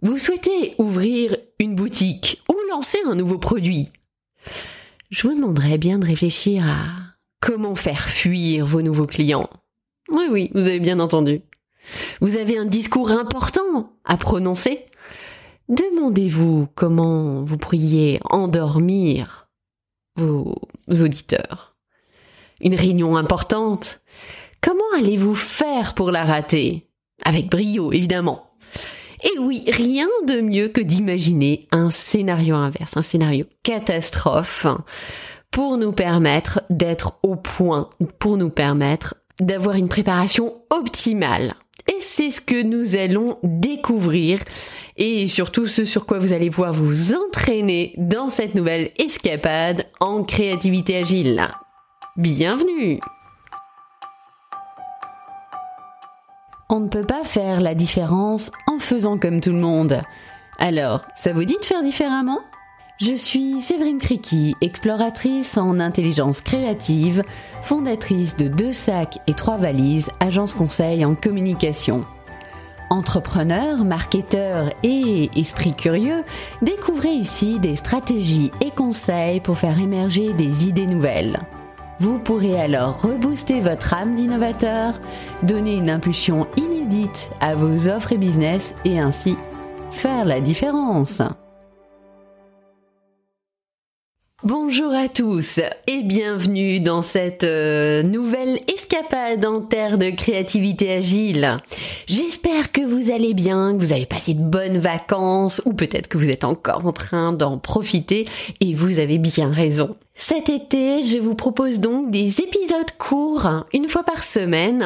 Vous souhaitez ouvrir une boutique ou lancer un nouveau produit? Je vous demanderais bien de réfléchir à comment faire fuir vos nouveaux clients. Oui, oui, vous avez bien entendu. Vous avez un discours important à prononcer Demandez-vous comment vous pourriez endormir vos auditeurs. Une réunion importante. Comment allez-vous faire pour la rater? Avec brio, évidemment. Et oui, rien de mieux que d'imaginer un scénario inverse, un scénario catastrophe pour nous permettre d'être au point, pour nous permettre d'avoir une préparation optimale. Et c'est ce que nous allons découvrir et surtout ce sur quoi vous allez pouvoir vous entraîner dans cette nouvelle escapade en créativité agile. Bienvenue On ne peut pas faire la différence en faisant comme tout le monde. Alors, ça vous dit de faire différemment? Je suis Séverine Criqui, exploratrice en intelligence créative, fondatrice de Deux Sacs et Trois Valises, agence conseil en communication. Entrepreneur, marketeur et esprit curieux, découvrez ici des stratégies et conseils pour faire émerger des idées nouvelles. Vous pourrez alors rebooster votre âme d'innovateur, donner une impulsion inédite à vos offres et business et ainsi faire la différence. Bonjour à tous et bienvenue dans cette euh, nouvelle escapade en terre de créativité agile. J'espère que vous allez bien, que vous avez passé de bonnes vacances ou peut-être que vous êtes encore en train d'en profiter et vous avez bien raison. Cet été, je vous propose donc des épisodes courts, une fois par semaine,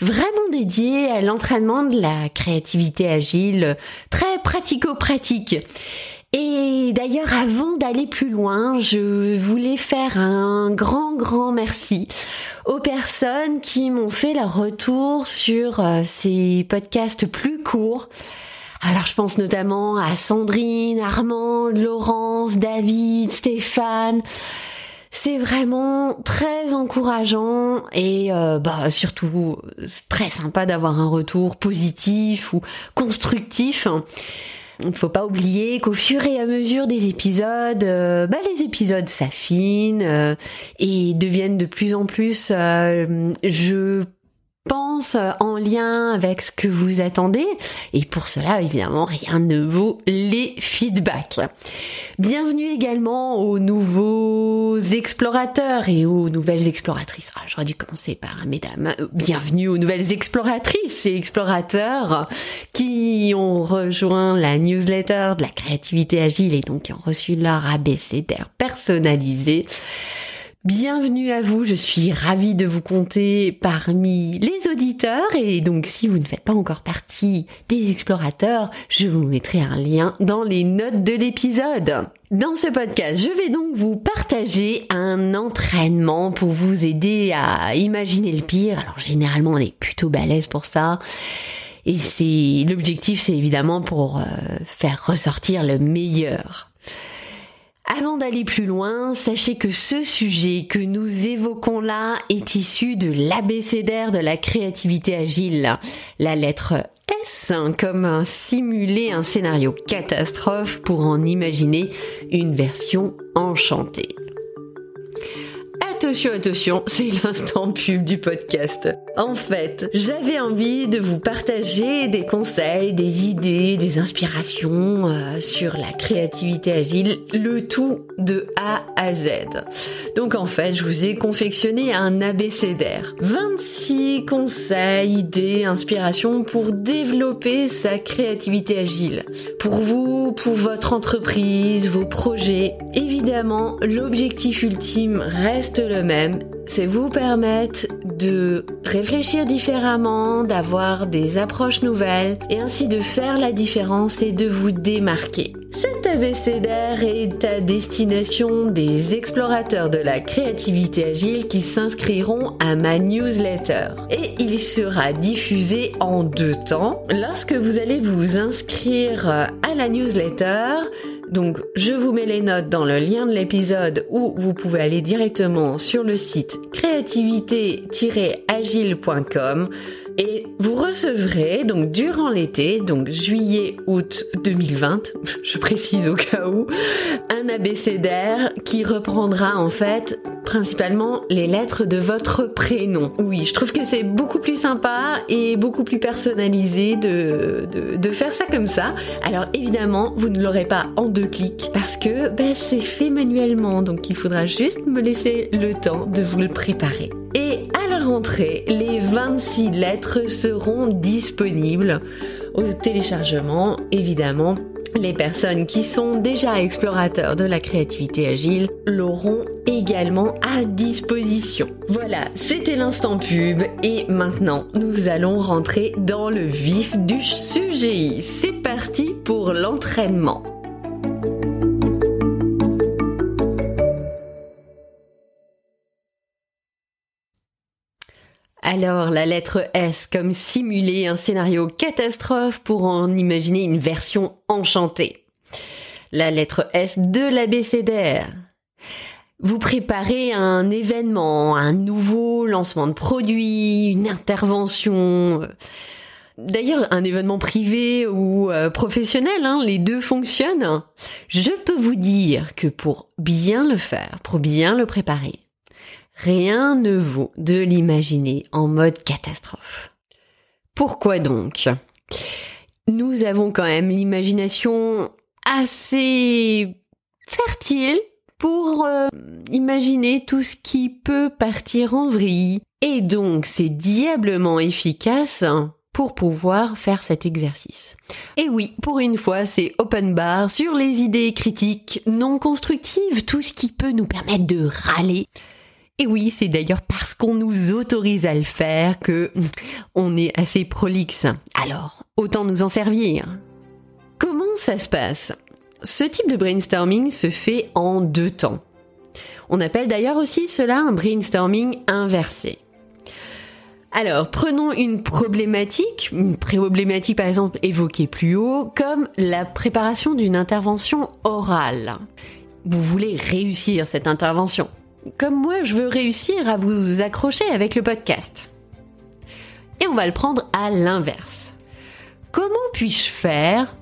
vraiment dédiés à l'entraînement de la créativité agile, très pratico-pratique. Et d'ailleurs, avant d'aller plus loin, je voulais faire un grand, grand merci aux personnes qui m'ont fait leur retour sur euh, ces podcasts plus courts. Alors je pense notamment à Sandrine, Armand, Laurence, David, Stéphane. C'est vraiment très encourageant et euh, bah surtout très sympa d'avoir un retour positif ou constructif. Il faut pas oublier qu'au fur et à mesure des épisodes, euh, bah, les épisodes s'affinent euh, et deviennent de plus en plus, euh, je pense, en lien avec ce que vous attendez. Et pour cela, évidemment, rien ne vaut les feedbacks. Bienvenue également aux nouveaux explorateurs et aux nouvelles exploratrices. Ah, j'aurais dû commencer par mesdames. Bienvenue aux nouvelles exploratrices et explorateurs qui ont rejoint la newsletter de la créativité agile et donc qui ont reçu leur abécédaire personnalisé. Bienvenue à vous, je suis ravie de vous compter parmi les auditeurs et donc si vous ne faites pas encore partie des explorateurs, je vous mettrai un lien dans les notes de l'épisode. Dans ce podcast, je vais donc vous partager un entraînement pour vous aider à imaginer le pire. Alors généralement on est plutôt balèze pour ça. Et c'est l'objectif c'est évidemment pour euh, faire ressortir le meilleur. Avant d'aller plus loin, sachez que ce sujet que nous évoquons là est issu de l'abécédaire de la créativité agile. La lettre S comme simuler un scénario catastrophe pour en imaginer une version enchantée. Attention, attention, c'est l'instant pub du podcast. En fait, j'avais envie de vous partager des conseils, des idées, des inspirations euh, sur la créativité agile, le tout de A à Z. Donc en fait, je vous ai confectionné un abécédaire. 26 conseils, idées, inspirations pour développer sa créativité agile. Pour vous, pour votre entreprise, vos projets. Évidemment, l'objectif ultime reste le même, c'est vous permettre de réfléchir différemment, d'avoir des approches nouvelles et ainsi de faire la différence et de vous démarquer. Cet abécédaire est à destination des explorateurs de la créativité agile qui s'inscriront à ma newsletter. Et il sera diffusé en deux temps. Lorsque vous allez vous inscrire à la newsletter, donc je vous mets les notes dans le lien de l'épisode où vous pouvez aller directement sur le site créativité-agile.com. Et vous recevrez donc durant l'été, donc juillet, août 2020, je précise au cas où, un abécédaire qui reprendra en fait principalement les lettres de votre prénom. Oui, je trouve que c'est beaucoup plus sympa et beaucoup plus personnalisé de, de, faire ça comme ça. Alors évidemment, vous ne l'aurez pas en deux clics parce que ben, c'est fait manuellement, donc il faudra juste me laisser le temps de vous le préparer. Et à la rentrée, les 26 lettres seront disponibles au téléchargement, évidemment. Les personnes qui sont déjà explorateurs de la créativité agile l'auront également à disposition. Voilà, c'était l'instant pub et maintenant nous allons rentrer dans le vif du sujet. C'est parti pour l'entraînement. Alors, la lettre S comme simuler un scénario catastrophe pour en imaginer une version enchantée. La lettre S de l'abécédaire. Vous préparez un événement, un nouveau lancement de produit, une intervention. D'ailleurs, un événement privé ou euh, professionnel, hein, les deux fonctionnent. Je peux vous dire que pour bien le faire, pour bien le préparer, Rien ne vaut de l'imaginer en mode catastrophe. Pourquoi donc? Nous avons quand même l'imagination assez fertile pour euh, imaginer tout ce qui peut partir en vrille. Et donc c'est diablement efficace pour pouvoir faire cet exercice. Et oui, pour une fois, c'est open bar sur les idées critiques non constructives, tout ce qui peut nous permettre de râler, et oui, c'est d'ailleurs parce qu'on nous autorise à le faire que on est assez prolixe. Alors, autant nous en servir. Comment ça se passe? Ce type de brainstorming se fait en deux temps. On appelle d'ailleurs aussi cela un brainstorming inversé. Alors, prenons une problématique, une problématique par exemple évoquée plus haut, comme la préparation d'une intervention orale. Vous voulez réussir cette intervention comme moi, je veux réussir à vous accrocher avec le podcast. Et on va le prendre à l'inverse. Comment puis-je faire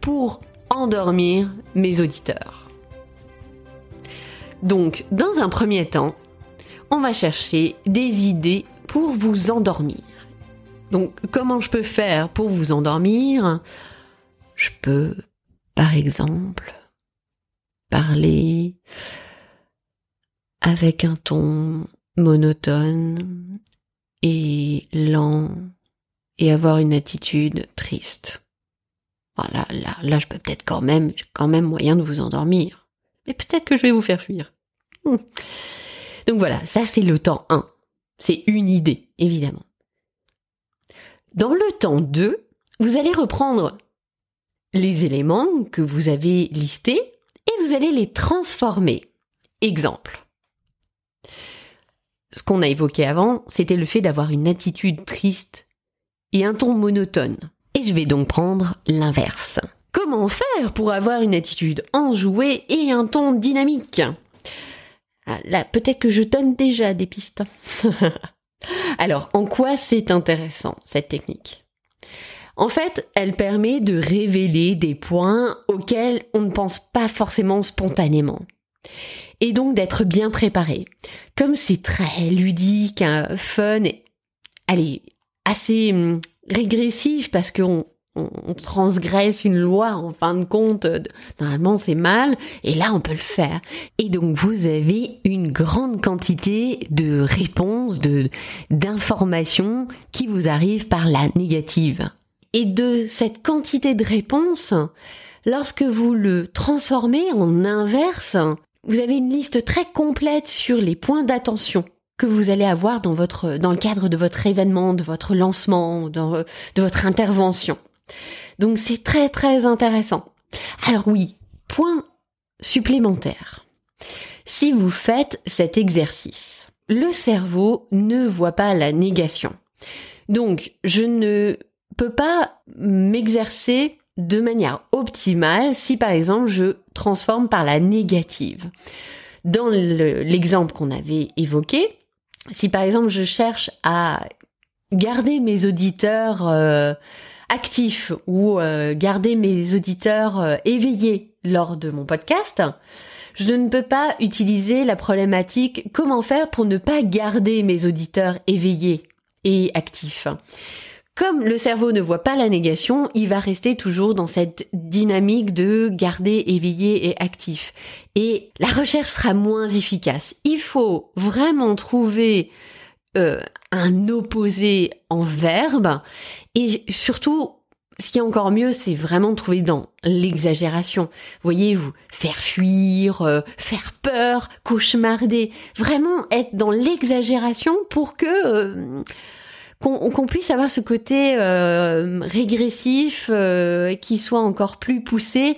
pour endormir mes auditeurs? Donc, dans un premier temps, on va chercher des idées pour vous endormir. Donc, comment je peux faire pour vous endormir? Je peux, par exemple, parler avec un ton monotone et lent et avoir une attitude triste. Voilà, là, là, je peux peut-être quand même, quand même moyen de vous endormir. Mais peut-être que je vais vous faire fuir. Hmm. Donc voilà, ça c'est le temps 1. C'est une idée, évidemment. Dans le temps 2, vous allez reprendre les éléments que vous avez listés et vous allez les transformer. Exemple ce qu'on a évoqué avant, c'était le fait d'avoir une attitude triste et un ton monotone. Et je vais donc prendre l'inverse. Comment faire pour avoir une attitude enjouée et un ton dynamique? Ah, Là, peut-être que je donne déjà des pistes. Alors, en quoi c'est intéressant, cette technique? En fait, elle permet de révéler des points auxquels on ne pense pas forcément spontanément et donc d'être bien préparé. Comme c'est très ludique, hein, fun, allez, assez hum, régressif parce qu'on on, transgresse une loi en fin de compte, normalement c'est mal, et là on peut le faire. Et donc vous avez une grande quantité de réponses, de d'informations qui vous arrivent par la négative. Et de cette quantité de réponses, lorsque vous le transformez en inverse, vous avez une liste très complète sur les points d'attention que vous allez avoir dans votre dans le cadre de votre événement, de votre lancement, de votre intervention. Donc c'est très très intéressant. Alors oui, point supplémentaire. Si vous faites cet exercice, le cerveau ne voit pas la négation. Donc je ne peux pas m'exercer de manière optimale si par exemple je transforme par la négative. Dans l'exemple qu'on avait évoqué, si par exemple je cherche à garder mes auditeurs euh, actifs ou euh, garder mes auditeurs euh, éveillés lors de mon podcast, je ne peux pas utiliser la problématique comment faire pour ne pas garder mes auditeurs éveillés et actifs. Comme le cerveau ne voit pas la négation, il va rester toujours dans cette dynamique de garder éveillé et actif. Et la recherche sera moins efficace. Il faut vraiment trouver euh, un opposé en verbe et surtout ce qui est encore mieux, c'est vraiment trouver dans l'exagération. Voyez-vous, faire fuir, euh, faire peur, cauchemarder, vraiment être dans l'exagération pour que euh, qu'on puisse avoir ce côté euh, régressif qui soit encore plus poussé.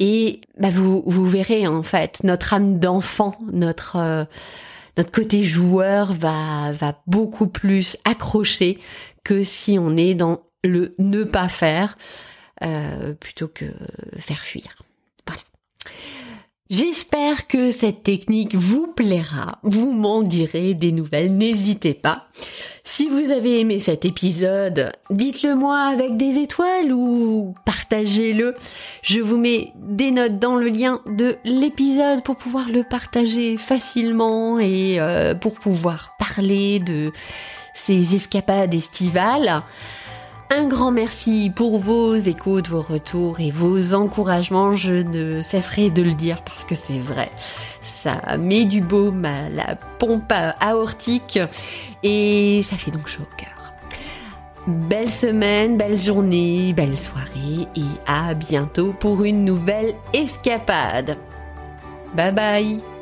Et bah, vous, verrez en fait notre âme d'enfant, notre notre côté joueur va va beaucoup plus accrocher que si on est dans le ne pas faire euh, plutôt que faire fuir. J'espère que cette technique vous plaira. Vous m'en direz des nouvelles, n'hésitez pas. Si vous avez aimé cet épisode, dites-le moi avec des étoiles ou partagez-le. Je vous mets des notes dans le lien de l'épisode pour pouvoir le partager facilement et euh, pour pouvoir parler de ces escapades estivales. Un grand merci pour vos écoutes, vos retours et vos encouragements. Je ne cesserai de le dire parce que c'est vrai. Ça met du baume à la pompe aortique et ça fait donc chaud au cœur. Belle semaine, belle journée, belle soirée et à bientôt pour une nouvelle escapade. Bye bye